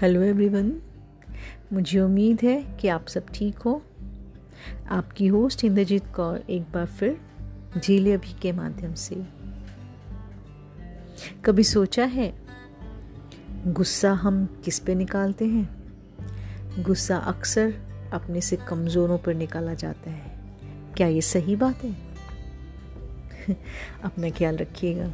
Hello everyone मुझे उम्मीद है कि आप सब ठीक हो। आपकी होस्ट इंद्रजीत कौर एक बार फिर झीले अभी के माध्यम से। कभी सोचा है, गुस्सा हम किस पे निकालते हैं? गुस्सा अक्सर अपने से कमज़ोरों पर निकाला जाता है। क्या ये सही बात है? अपना ख्याल रखिएगा।